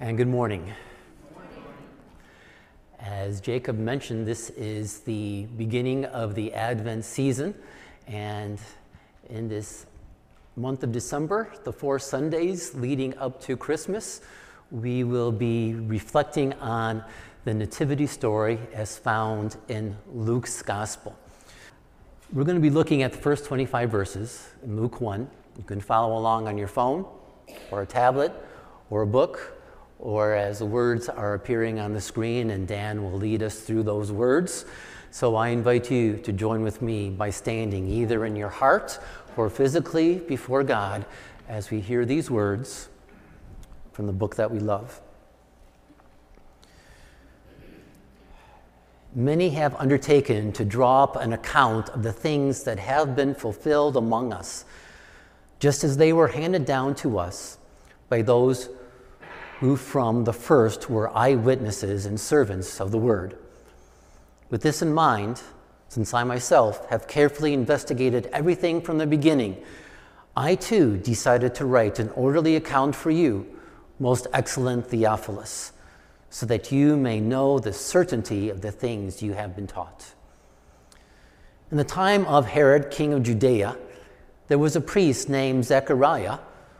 and good morning. As Jacob mentioned, this is the beginning of the Advent season, and in this month of December, the four Sundays leading up to Christmas, we will be reflecting on the Nativity story as found in Luke's Gospel. We're going to be looking at the first 25 verses in Luke 1. You can follow along on your phone or a tablet or a book or as words are appearing on the screen, and Dan will lead us through those words. So I invite you to join with me by standing either in your heart or physically before God as we hear these words from the book that we love. Many have undertaken to draw up an account of the things that have been fulfilled among us, just as they were handed down to us by those who from the first were eyewitnesses and servants of the word. With this in mind, since I myself have carefully investigated everything from the beginning, I too decided to write an orderly account for you, most excellent Theophilus, so that you may know the certainty of the things you have been taught. In the time of Herod, king of Judea, there was a priest named Zechariah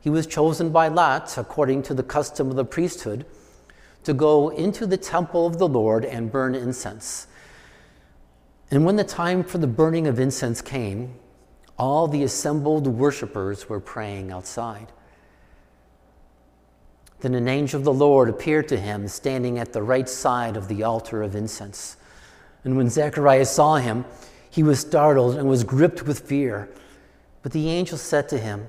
he was chosen by Lot, according to the custom of the priesthood, to go into the temple of the Lord and burn incense. And when the time for the burning of incense came, all the assembled worshippers were praying outside. Then an angel of the Lord appeared to him, standing at the right side of the altar of incense. And when Zechariah saw him, he was startled and was gripped with fear. But the angel said to him,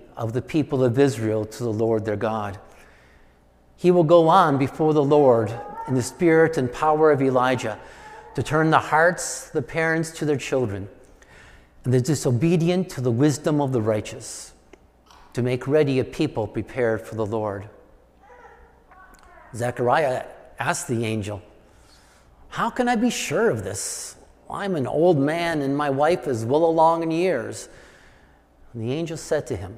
of the people of Israel to the Lord their God. He will go on before the Lord in the spirit and power of Elijah to turn the hearts of the parents to their children and the disobedient to the wisdom of the righteous, to make ready a people prepared for the Lord. Zechariah asked the angel, How can I be sure of this? I'm an old man and my wife is well along in years. And the angel said to him,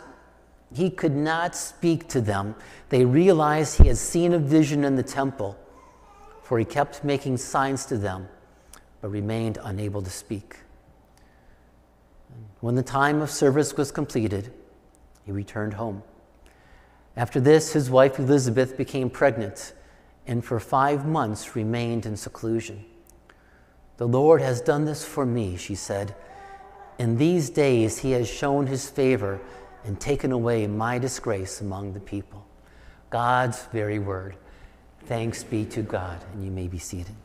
he could not speak to them. They realized he had seen a vision in the temple, for he kept making signs to them, but remained unable to speak. When the time of service was completed, he returned home. After this, his wife Elizabeth became pregnant and for five months remained in seclusion. The Lord has done this for me, she said. In these days, he has shown his favor and taken away my disgrace among the people. God's very word. Thanks be to God, and you may be seated.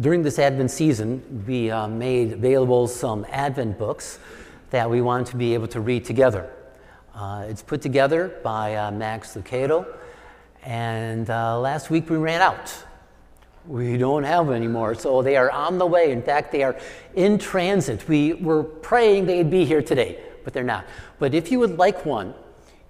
During this Advent season, we uh, made available some Advent books that we wanted to be able to read together. Uh, it's put together by uh, Max Lucado, and uh, last week we ran out. We don't have anymore. So they are on the way. In fact, they are in transit. We were praying they'd be here today, but they're not. But if you would like one,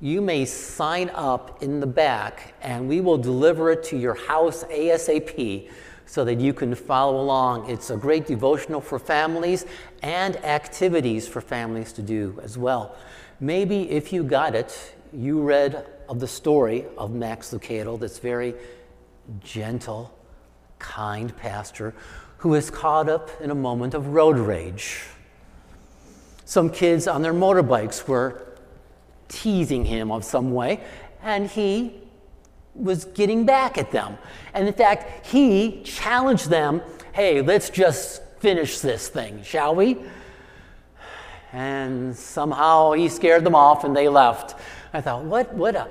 you may sign up in the back and we will deliver it to your house ASAP so that you can follow along. It's a great devotional for families and activities for families to do as well. Maybe if you got it, you read of the story of Max Lucado, that's very gentle, kind pastor who is caught up in a moment of road rage. Some kids on their motorbikes were teasing him of some way, and he was getting back at them. And in fact, he challenged them hey, let's just finish this thing, shall we? And somehow he scared them off and they left. I thought, what, what a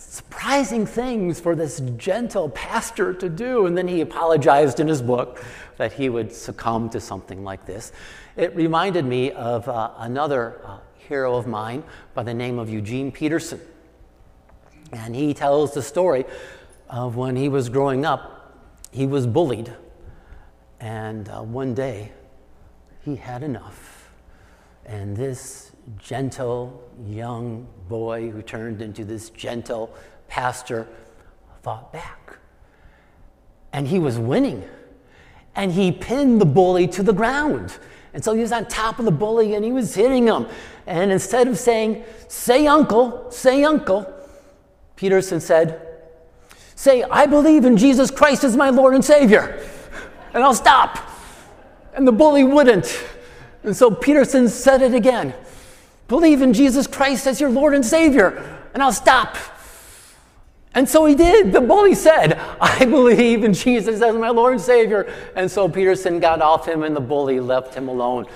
surprising things for this gentle pastor to do. And then he apologized in his book that he would succumb to something like this. It reminded me of uh, another uh, hero of mine by the name of Eugene Peterson. And he tells the story of when he was growing up, he was bullied. And uh, one day, he had enough. And this gentle young boy who turned into this gentle pastor fought back. And he was winning. And he pinned the bully to the ground. And so he was on top of the bully and he was hitting him. And instead of saying, Say uncle, say uncle, Peterson said, Say, I believe in Jesus Christ as my Lord and Savior, and I'll stop. And the bully wouldn't. And so Peterson said it again Believe in Jesus Christ as your Lord and Savior, and I'll stop. And so he did. The bully said, I believe in Jesus as my Lord and Savior. And so Peterson got off him, and the bully left him alone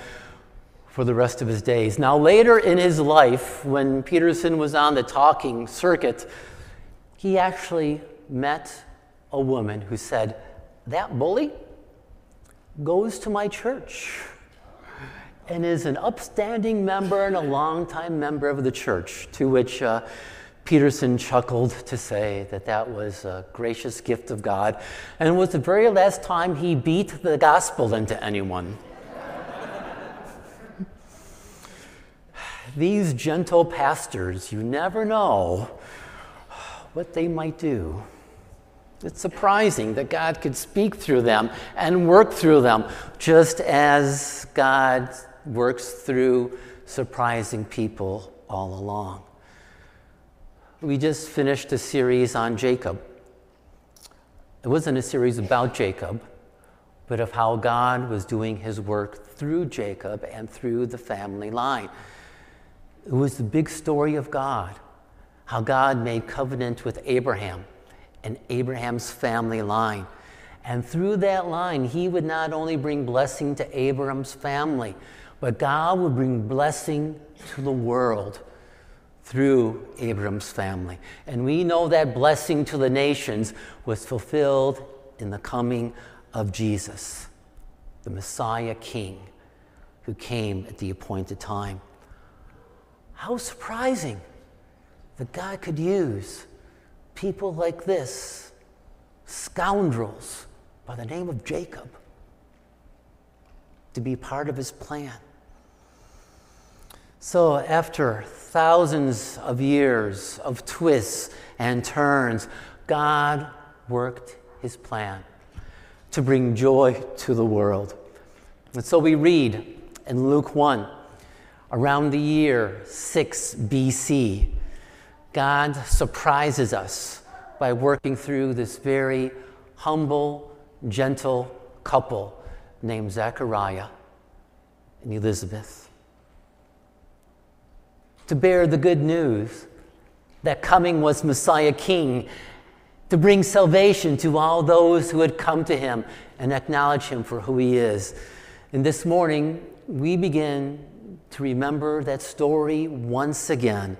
for the rest of his days. Now, later in his life, when Peterson was on the talking circuit, he actually met a woman who said, That bully goes to my church and is an upstanding member and a longtime member of the church, to which uh, Peterson chuckled to say that that was a gracious gift of God and was the very last time he beat the gospel into anyone. These gentle pastors, you never know what they might do. It's surprising that God could speak through them and work through them, just as God works through surprising people all along. We just finished a series on Jacob. It wasn't a series about Jacob, but of how God was doing his work through Jacob and through the family line. It was the big story of God, how God made covenant with Abraham and Abraham's family line. And through that line, he would not only bring blessing to Abraham's family, but God would bring blessing to the world through Abram's family. And we know that blessing to the nations was fulfilled in the coming of Jesus, the Messiah King, who came at the appointed time. How surprising that God could use people like this, scoundrels by the name of Jacob, to be part of his plan. So, after thousands of years of twists and turns, God worked his plan to bring joy to the world. And so we read in Luke 1 around the year 6 BC, God surprises us by working through this very humble, gentle couple named Zechariah and Elizabeth to bear the good news that coming was Messiah King, to bring salvation to all those who had come to him and acknowledge him for who he is. And this morning, we begin to remember that story once again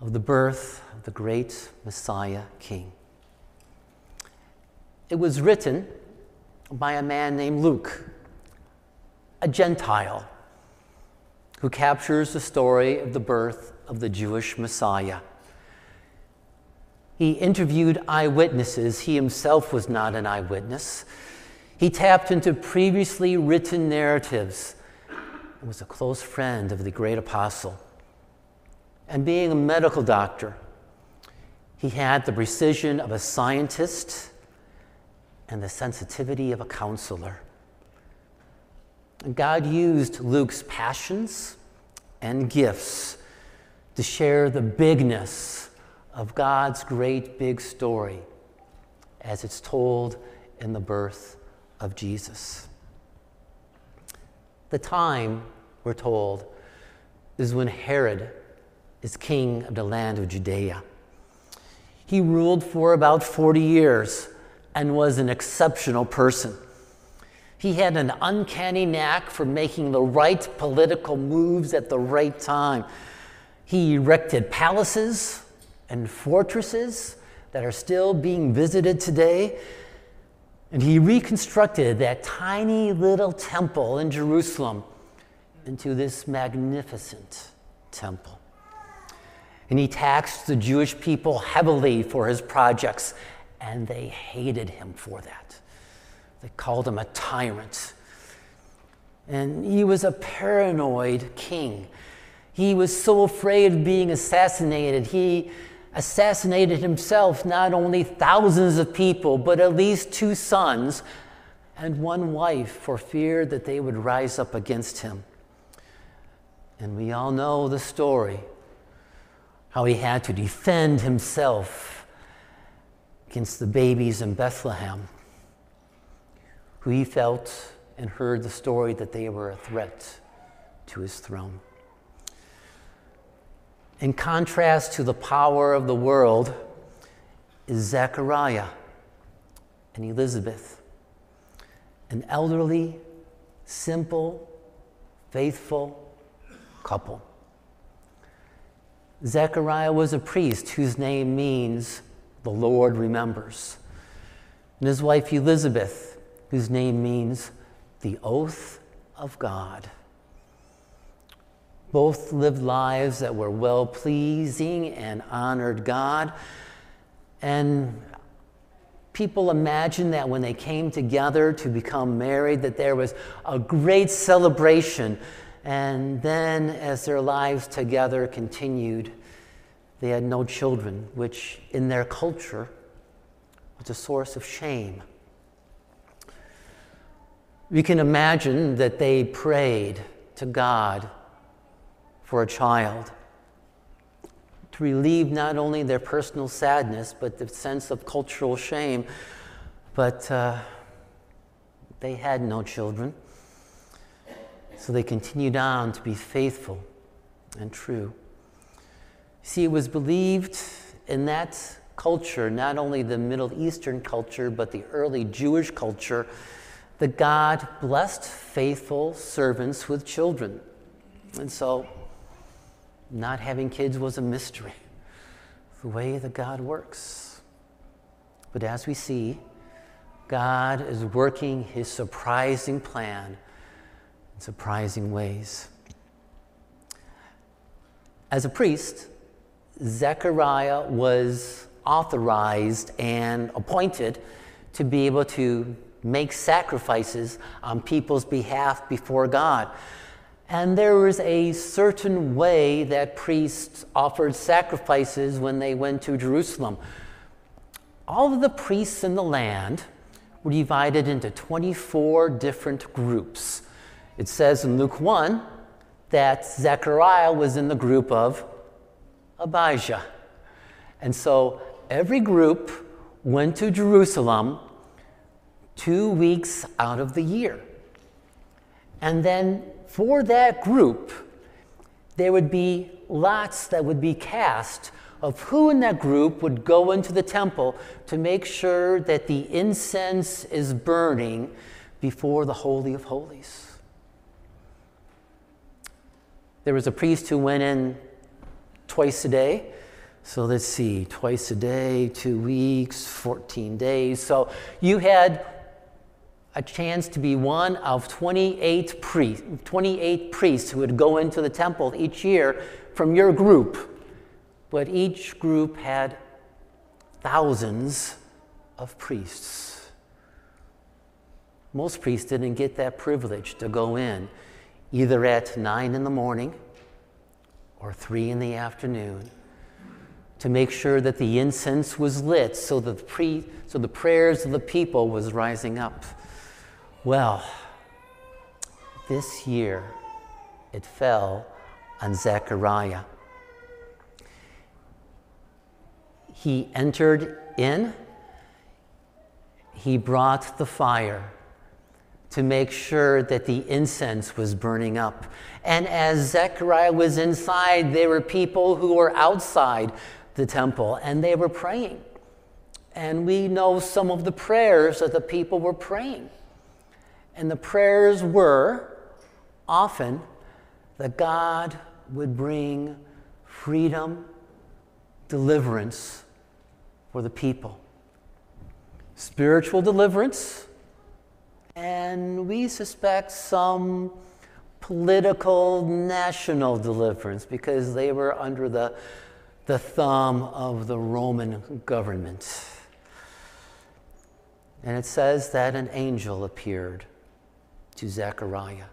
of the birth of the great Messiah King. It was written by a man named Luke, a Gentile who captures the story of the birth of the Jewish Messiah. He interviewed eyewitnesses. He himself was not an eyewitness. He tapped into previously written narratives and was a close friend of the great apostle. And being a medical doctor, he had the precision of a scientist and the sensitivity of a counselor. God used Luke's passions and gifts to share the bigness of God's great big story as it's told in the birth of Jesus. The time, we're told, is when Herod is king of the land of Judea. He ruled for about 40 years and was an exceptional person. He had an uncanny knack for making the right political moves at the right time. He erected palaces and fortresses that are still being visited today. And he reconstructed that tiny little temple in Jerusalem into this magnificent temple. And he taxed the Jewish people heavily for his projects, and they hated him for that. They called him a tyrant. And he was a paranoid king. He was so afraid of being assassinated. He assassinated himself not only thousands of people, but at least two sons and one wife for fear that they would rise up against him. And we all know the story how he had to defend himself against the babies in Bethlehem who he felt and heard the story that they were a threat to his throne. In contrast to the power of the world is Zechariah and Elizabeth, an elderly, simple, faithful couple. Zechariah was a priest whose name means the Lord remembers. And his wife Elizabeth whose name means the oath of God. Both lived lives that were well pleasing and honored God. And people imagined that when they came together to become married, that there was a great celebration. And then, as their lives together continued, they had no children, which in their culture was a source of shame. We can imagine that they prayed to God for a child to relieve not only their personal sadness, but the sense of cultural shame. But uh, they had no children. So they continued on to be faithful and true. See, it was believed in that culture, not only the Middle Eastern culture, but the early Jewish culture, that God blessed faithful servants with children. And so, not having kids was a mystery, the way that God works. But as we see, God is working his surprising plan in surprising ways. As a priest, Zechariah was authorized and appointed to be able to make sacrifices on people's behalf before God. And there was a certain way that priests offered sacrifices when they went to Jerusalem. All of the priests in the land were divided into 24 different groups. It says in Luke 1 that Zechariah was in the group of Abijah. And so every group went to Jerusalem two weeks out of the year. And then for that group, there would be lots that would be cast of who in that group would go into the temple to make sure that the incense is burning before the Holy of Holies. There was a priest who went in twice a day. So let's see, twice a day, two weeks, 14 days. So you had a chance to be one of 28, priests, 28 priests who would go into the temple each year from your group. But each group had thousands of priests. Most priests didn't get that privilege to go in either at nine in the morning or three in the afternoon to make sure that the incense was lit so that the, pre, so the prayers of the people was rising up. Well, this year it fell on Zechariah. He entered in, he brought the fire to make sure that the incense was burning up. And as Zechariah was inside, there were people who were outside the temple and they were praying. And we know some of the prayers that the people were praying. And the prayers were often that God would bring freedom, deliverance for the people. Spiritual deliverance, and we suspect some political national deliverance because they were under the, the thumb of the Roman government. And it says that an angel appeared to Zechariah.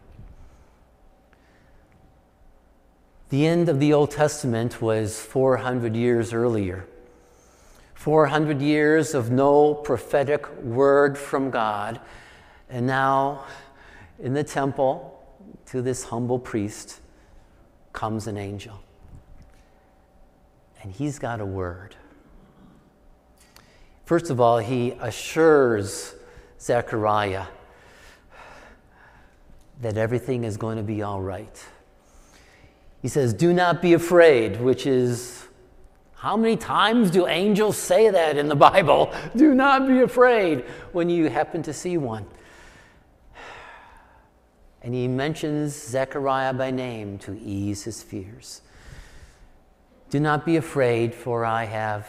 The end of the Old Testament was 400 years earlier. 400 years of no prophetic word from God. And now, in the temple, to this humble priest comes an angel. And he's got a word. First of all, he assures Zechariah that everything is going to be all right. He says, Do not be afraid, which is how many times do angels say that in the Bible? Do not be afraid when you happen to see one. And he mentions Zechariah by name to ease his fears. Do not be afraid, for I have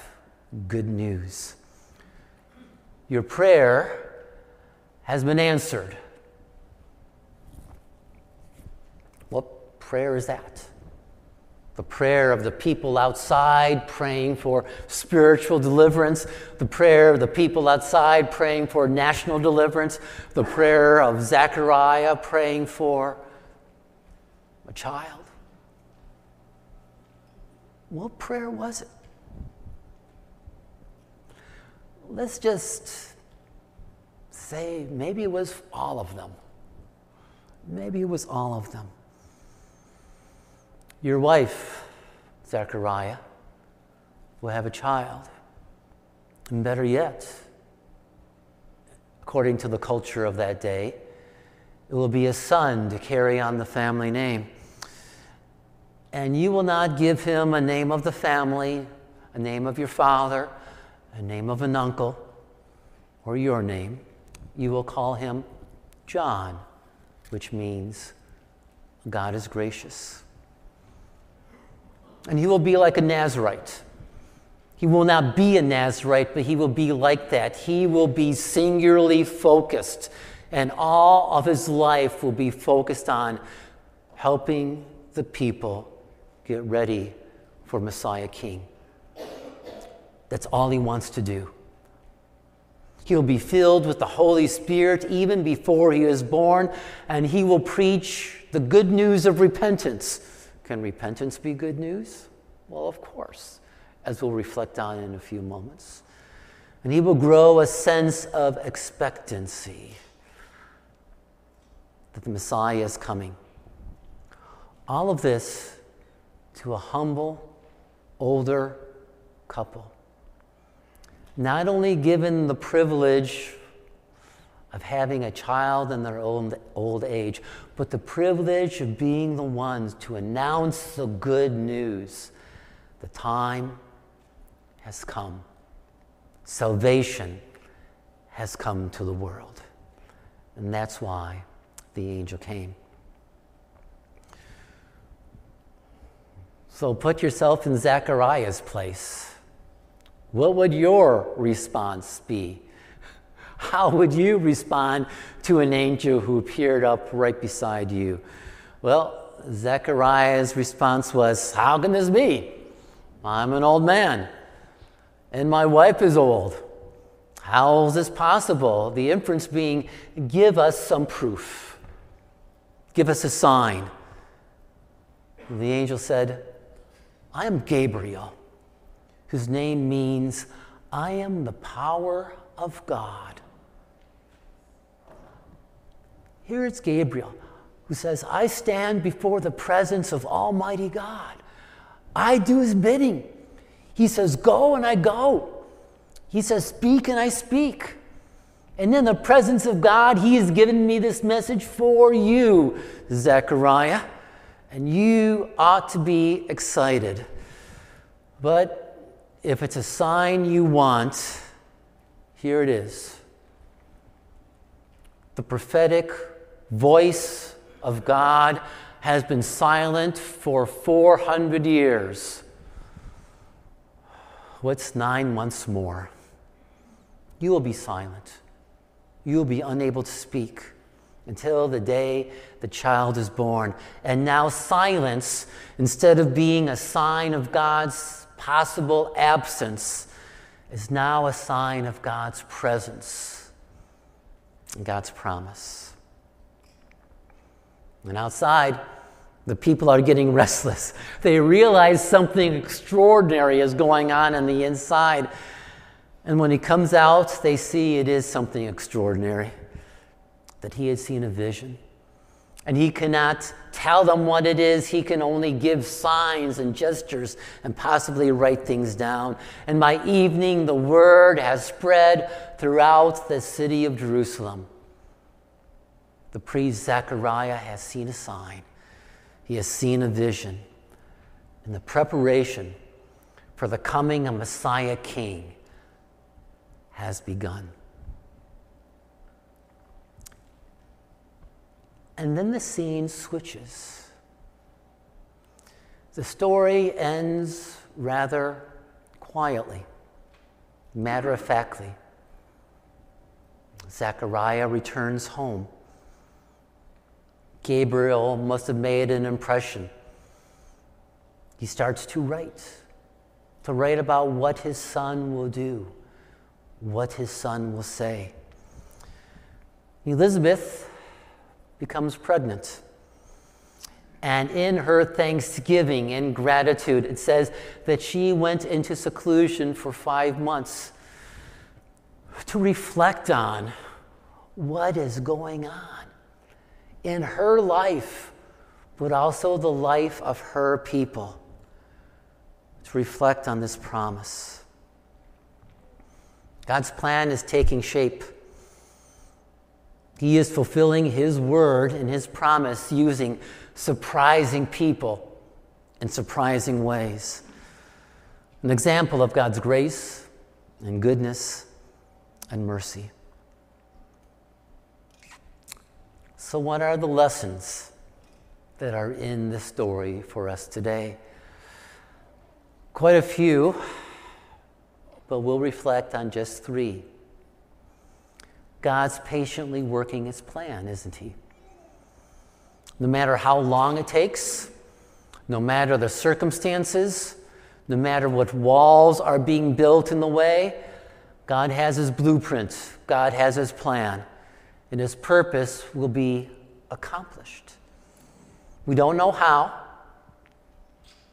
good news. Your prayer has been answered. What prayer is that? the prayer of the people outside praying for spiritual deliverance, the prayer of the people outside praying for national deliverance, the prayer of Zechariah praying for a child. What prayer was it? Let's just say maybe it was all of them. Maybe it was all of them. Your wife, Zechariah, will have a child. And better yet, according to the culture of that day, it will be a son to carry on the family name. And you will not give him a name of the family, a name of your father, a name of an uncle, or your name. You will call him John, which means God is gracious and he will be like a Nazarite. He will not be a Nazarite, but he will be like that. He will be singularly focused, and all of his life will be focused on helping the people get ready for Messiah King. That's all he wants to do. He'll be filled with the Holy Spirit even before he is born, and he will preach the good news of repentance can repentance be good news? Well, of course, as we'll reflect on in a few moments. And he will grow a sense of expectancy that the Messiah is coming. All of this to a humble, older couple. Not only given the privilege of having a child in their old, old age, but the privilege of being the ones to announce the good news. The time has come. Salvation has come to the world. And that's why the angel came. So put yourself in Zechariah's place. What would your response be? How would you respond to an angel who appeared up right beside you? Well, Zechariah's response was, How can this be? I'm an old man. and my wife is old. How is this possible? The inference being, give us some proof, give us a sign. And the angel said, I am Gabriel, whose name means, I am the power of God. Here it's Gabriel who says, I stand before the presence of Almighty God. I do his bidding. He says, Go, and I go. He says, Speak, and I speak. And in the presence of God, he has given me this message for you, Zechariah. And you ought to be excited. But if it's a sign you want, here it is. The prophetic voice of God has been silent for 400 years. What's nine months more? You will be silent. You will be unable to speak until the day the child is born. And now, silence, instead of being a sign of God's possible absence, is now a sign of God's presence and God's promise. And outside, the people are getting restless. They realize something extraordinary is going on in the inside. And when he comes out, they see it is something extraordinary that he had seen a vision. And he cannot tell them what it is. He can only give signs and gestures and possibly write things down. And by evening, the word has spread throughout the city of Jerusalem. The priest Zechariah has seen a sign, he has seen a vision. And the preparation for the coming of Messiah King has begun. And then the scene switches. The story ends rather quietly, matter of factly. Zechariah returns home. Gabriel must have made an impression. He starts to write, to write about what his son will do, what his son will say. Elizabeth becomes pregnant. And in her thanksgiving and gratitude, it says that she went into seclusion for five months to reflect on what is going on in her life, but also the life of her people, to reflect on this promise. God's plan is taking shape. He is fulfilling His word and His promise using surprising people in surprising ways. An example of God's grace and goodness and mercy. So, what are the lessons that are in this story for us today? Quite a few, but we'll reflect on just three. God's patiently working his plan, isn't he? No matter how long it takes, no matter the circumstances, no matter what walls are being built in the way, God has his blueprint, God has his plan, and his purpose will be accomplished. We don't know how,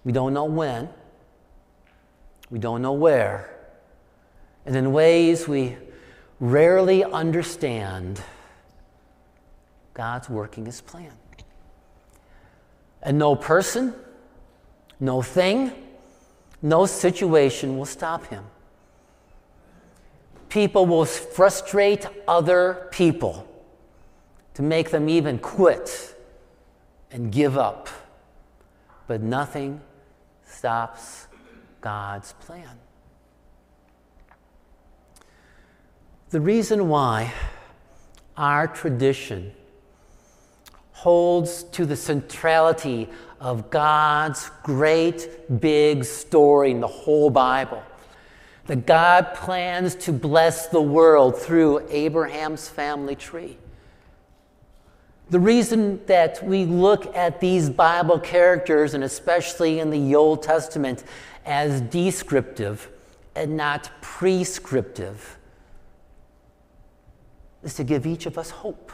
we don't know when, we don't know where, and in ways we rarely understand God's working his plan. And no person, no thing, no situation will stop him. People will frustrate other people to make them even quit and give up. But nothing stops God's plan. The reason why our tradition holds to the centrality of God's great big story in the whole Bible. That God plans to bless the world through Abraham's family tree. The reason that we look at these Bible characters, and especially in the Old Testament, as descriptive and not prescriptive is to give each of us hope.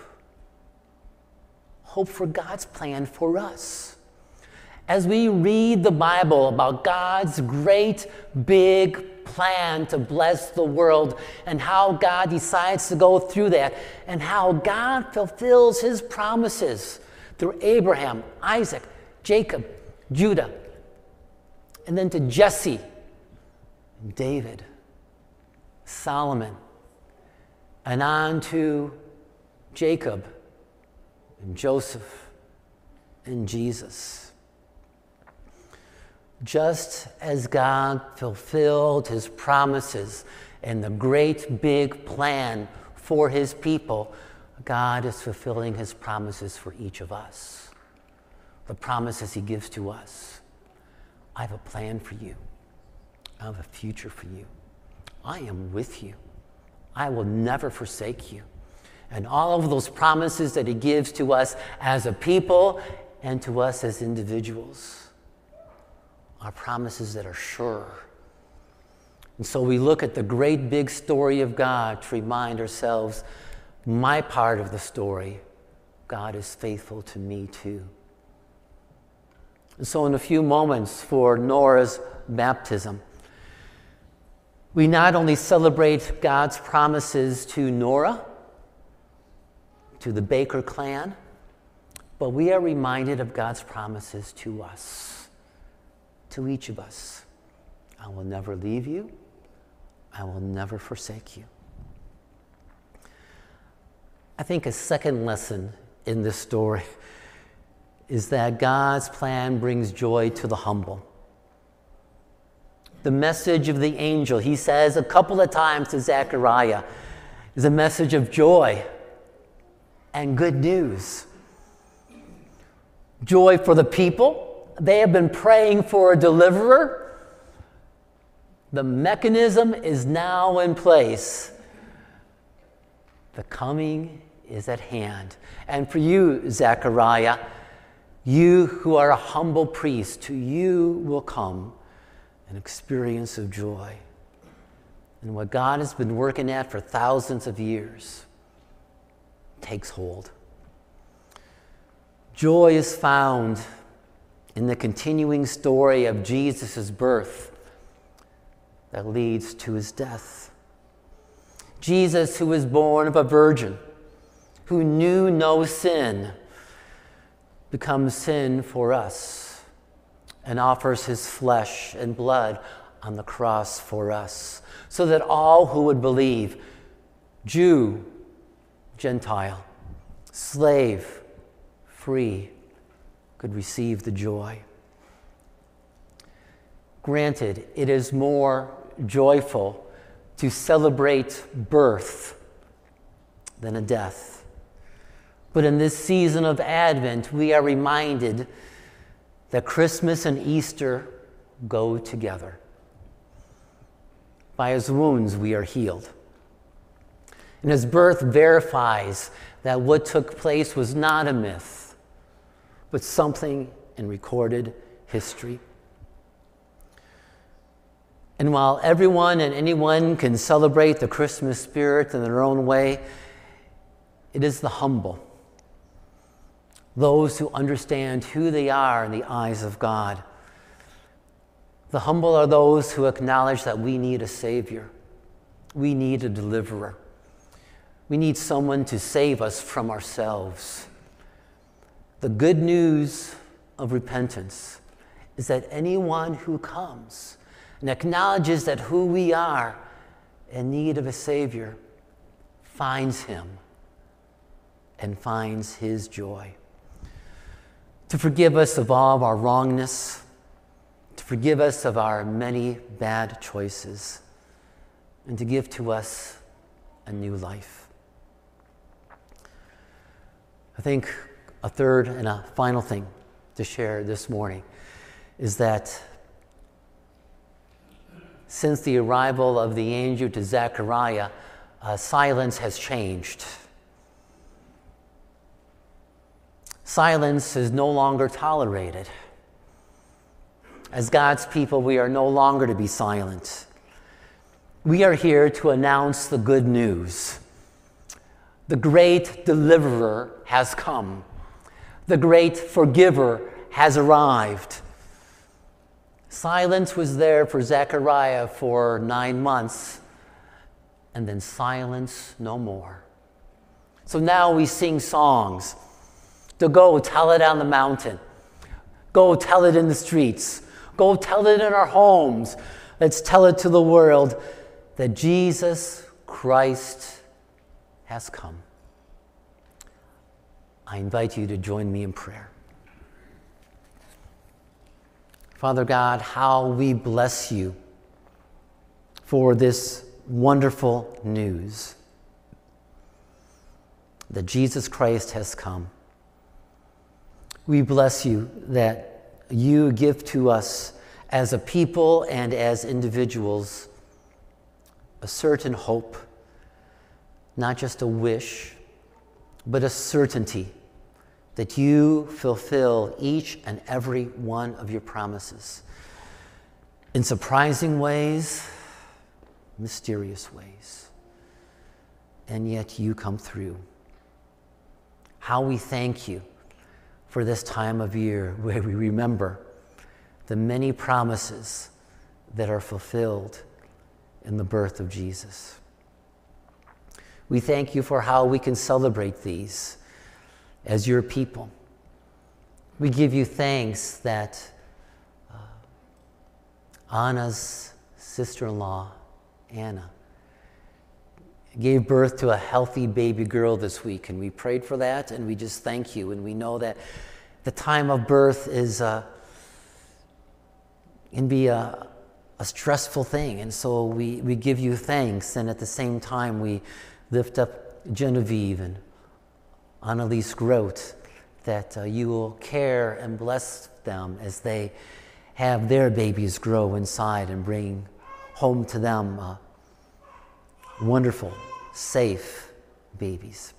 Hope for God's plan for us. As we read the Bible about God's great big plan to bless the world and how God decides to go through that and how God fulfills his promises through Abraham, Isaac, Jacob, Judah, and then to Jesse, David, Solomon, and on to Jacob and Joseph and Jesus. Just as God fulfilled his promises and the great big plan for his people, God is fulfilling his promises for each of us. The promises he gives to us. I have a plan for you. I have a future for you. I am with you. I will never forsake you. And all of those promises that he gives to us as a people and to us as individuals are promises that are sure. And so we look at the great big story of God to remind ourselves my part of the story, God is faithful to me too. And so, in a few moments for Nora's baptism, we not only celebrate God's promises to Nora, to the Baker clan, but we are reminded of God's promises to us, to each of us. I will never leave you, I will never forsake you. I think a second lesson in this story is that God's plan brings joy to the humble. The message of the angel, he says a couple of times to Zechariah, is a message of joy and good news. Joy for the people. They have been praying for a deliverer. The mechanism is now in place. The coming is at hand. And for you, Zechariah, you who are a humble priest, to you will come an experience of joy. And what God has been working at for thousands of years takes hold. Joy is found in the continuing story of Jesus' birth that leads to his death. Jesus, who was born of a virgin, who knew no sin, becomes sin for us and offers his flesh and blood on the cross for us, so that all who would believe, Jew, Gentile, slave, free, could receive the joy. Granted, it is more joyful to celebrate birth than a death. But in this season of Advent, we are reminded that Christmas and Easter go together. By his wounds, we are healed. And his birth verifies that what took place was not a myth, but something in recorded history. And while everyone and anyone can celebrate the Christmas spirit in their own way, it is the humble, those who understand who they are in the eyes of God. The humble are those who acknowledge that we need a Savior, we need a deliverer. We need someone to save us from ourselves. The good news of repentance is that anyone who comes and acknowledges that who we are in need of a Savior finds Him and finds His joy. To forgive us of all of our wrongness, to forgive us of our many bad choices, and to give to us a new life. I think a third and a final thing to share this morning is that since the arrival of the angel to Zechariah, uh, silence has changed. Silence is no longer tolerated. As God's people, we are no longer to be silent. We are here to announce the good news. The great deliverer has come. The great forgiver has arrived. Silence was there for Zechariah for nine months, and then silence no more. So now we sing songs to go tell it on the mountain, go tell it in the streets, go tell it in our homes. Let's tell it to the world that Jesus Christ has come. I invite you to join me in prayer. Father God, how we bless you for this wonderful news that Jesus Christ has come. We bless you that you give to us as a people and as individuals a certain hope, not just a wish, but a certainty that you fulfill each and every one of your promises in surprising ways, mysterious ways. And yet you come through. How we thank you for this time of year where we remember the many promises that are fulfilled in the birth of Jesus. We thank you for how we can celebrate these as your people. We give you thanks that uh, Anna's sister in law, Anna, gave birth to a healthy baby girl this week, and we prayed for that, and we just thank you. And we know that the time of birth is uh, can be a, a stressful thing, and so we, we give you thanks, and at the same time we lift up Genevieve and Annalise wrote that uh, you will care and bless them as they have their babies grow inside and bring home to them uh, wonderful, safe babies.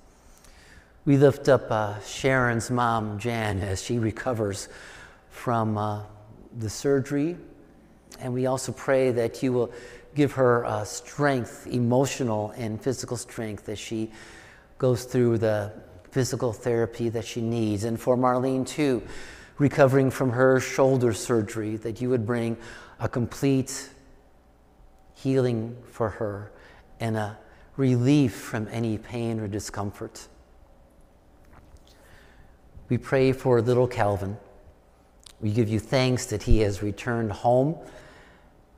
We lift up uh, Sharon's mom, Jan, as she recovers from uh, the surgery. And we also pray that you will give her uh, strength, emotional and physical strength, as she goes through the physical therapy that she needs. And for Marlene, too, recovering from her shoulder surgery, that you would bring a complete healing for her and a relief from any pain or discomfort. We pray for little Calvin. We give you thanks that he has returned home.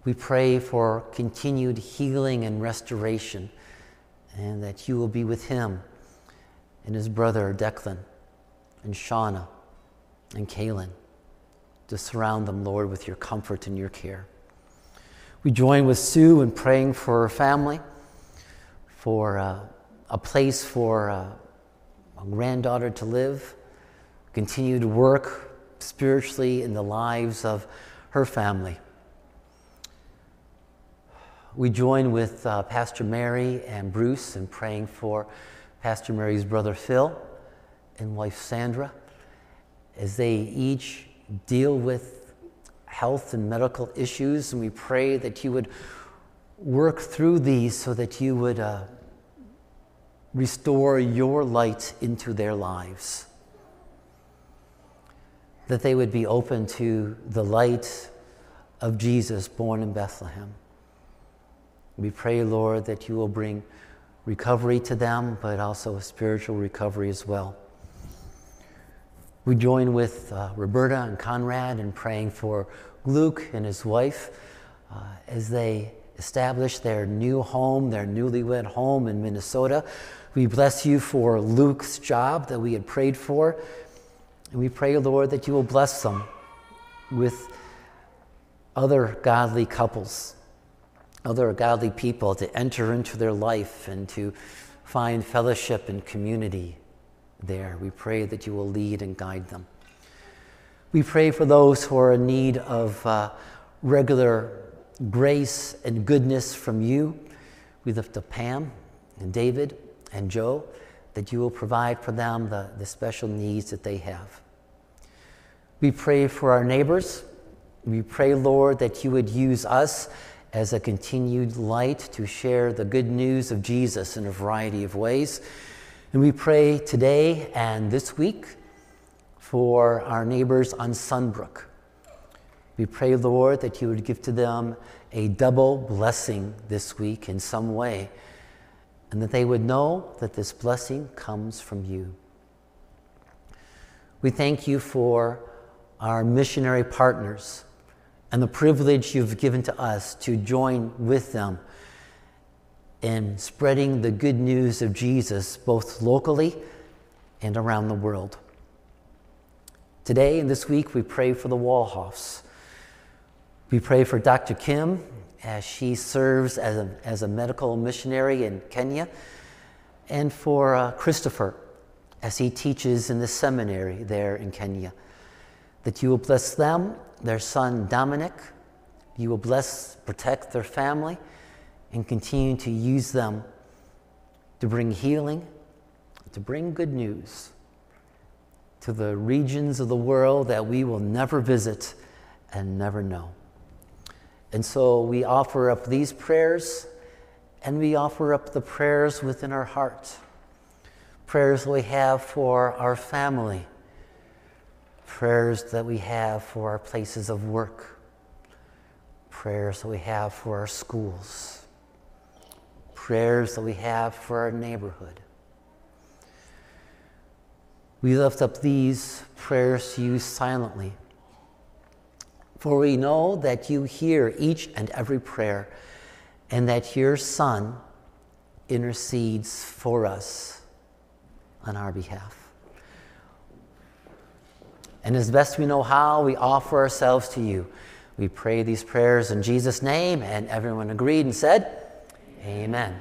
We pray for continued healing and restoration, and that you will be with him and his brother Declan and Shauna and Kaylin to surround them, Lord, with your comfort and your care. We join with Sue in praying for her family, for uh, a place for uh, a granddaughter to live, continue to work spiritually in the lives of her family. We join with uh, Pastor Mary and Bruce in praying for Pastor Mary's brother Phil and wife Sandra as they each deal with health and medical issues. And we pray that you would work through these so that you would uh, restore your light into their lives. That they would be open to the light of Jesus born in Bethlehem. We pray, Lord, that you will bring recovery to them, but also a spiritual recovery as well. We join with uh, Roberta and Conrad in praying for Luke and his wife uh, as they establish their new home, their newlywed home in Minnesota. We bless you for Luke's job that we had prayed for. And we pray, Lord, that you will bless them with other godly couples other godly people to enter into their life and to find fellowship and community there. We pray that you will lead and guide them. We pray for those who are in need of uh, regular grace and goodness from you. We lift up Pam and David and Joe, that you will provide for them the, the special needs that they have. We pray for our neighbors. We pray, Lord, that you would use us as a continued light to share the good news of Jesus in a variety of ways. And we pray today and this week for our neighbors on Sunbrook. We pray, Lord, that you would give to them a double blessing this week in some way, and that they would know that this blessing comes from you. We thank you for our missionary partners and the privilege you've given to us to join with them in spreading the good news of Jesus both locally and around the world. Today and this week, we pray for the Walhoffs. We pray for Dr. Kim as she serves as a, as a medical missionary in Kenya, and for uh, Christopher as he teaches in the seminary there in Kenya. That you will bless them, their son Dominic, you will bless, protect their family, and continue to use them to bring healing, to bring good news to the regions of the world that we will never visit and never know. And so we offer up these prayers and we offer up the prayers within our heart. Prayers we have for our family, prayers that we have for our places of work, prayers that we have for our schools, prayers that we have for our neighborhood. We lift up these prayers to you silently. For we know that you hear each and every prayer, and that your Son intercedes for us on our behalf. And as best we know how, we offer ourselves to you. We pray these prayers in Jesus' name, and everyone agreed and said, Amen.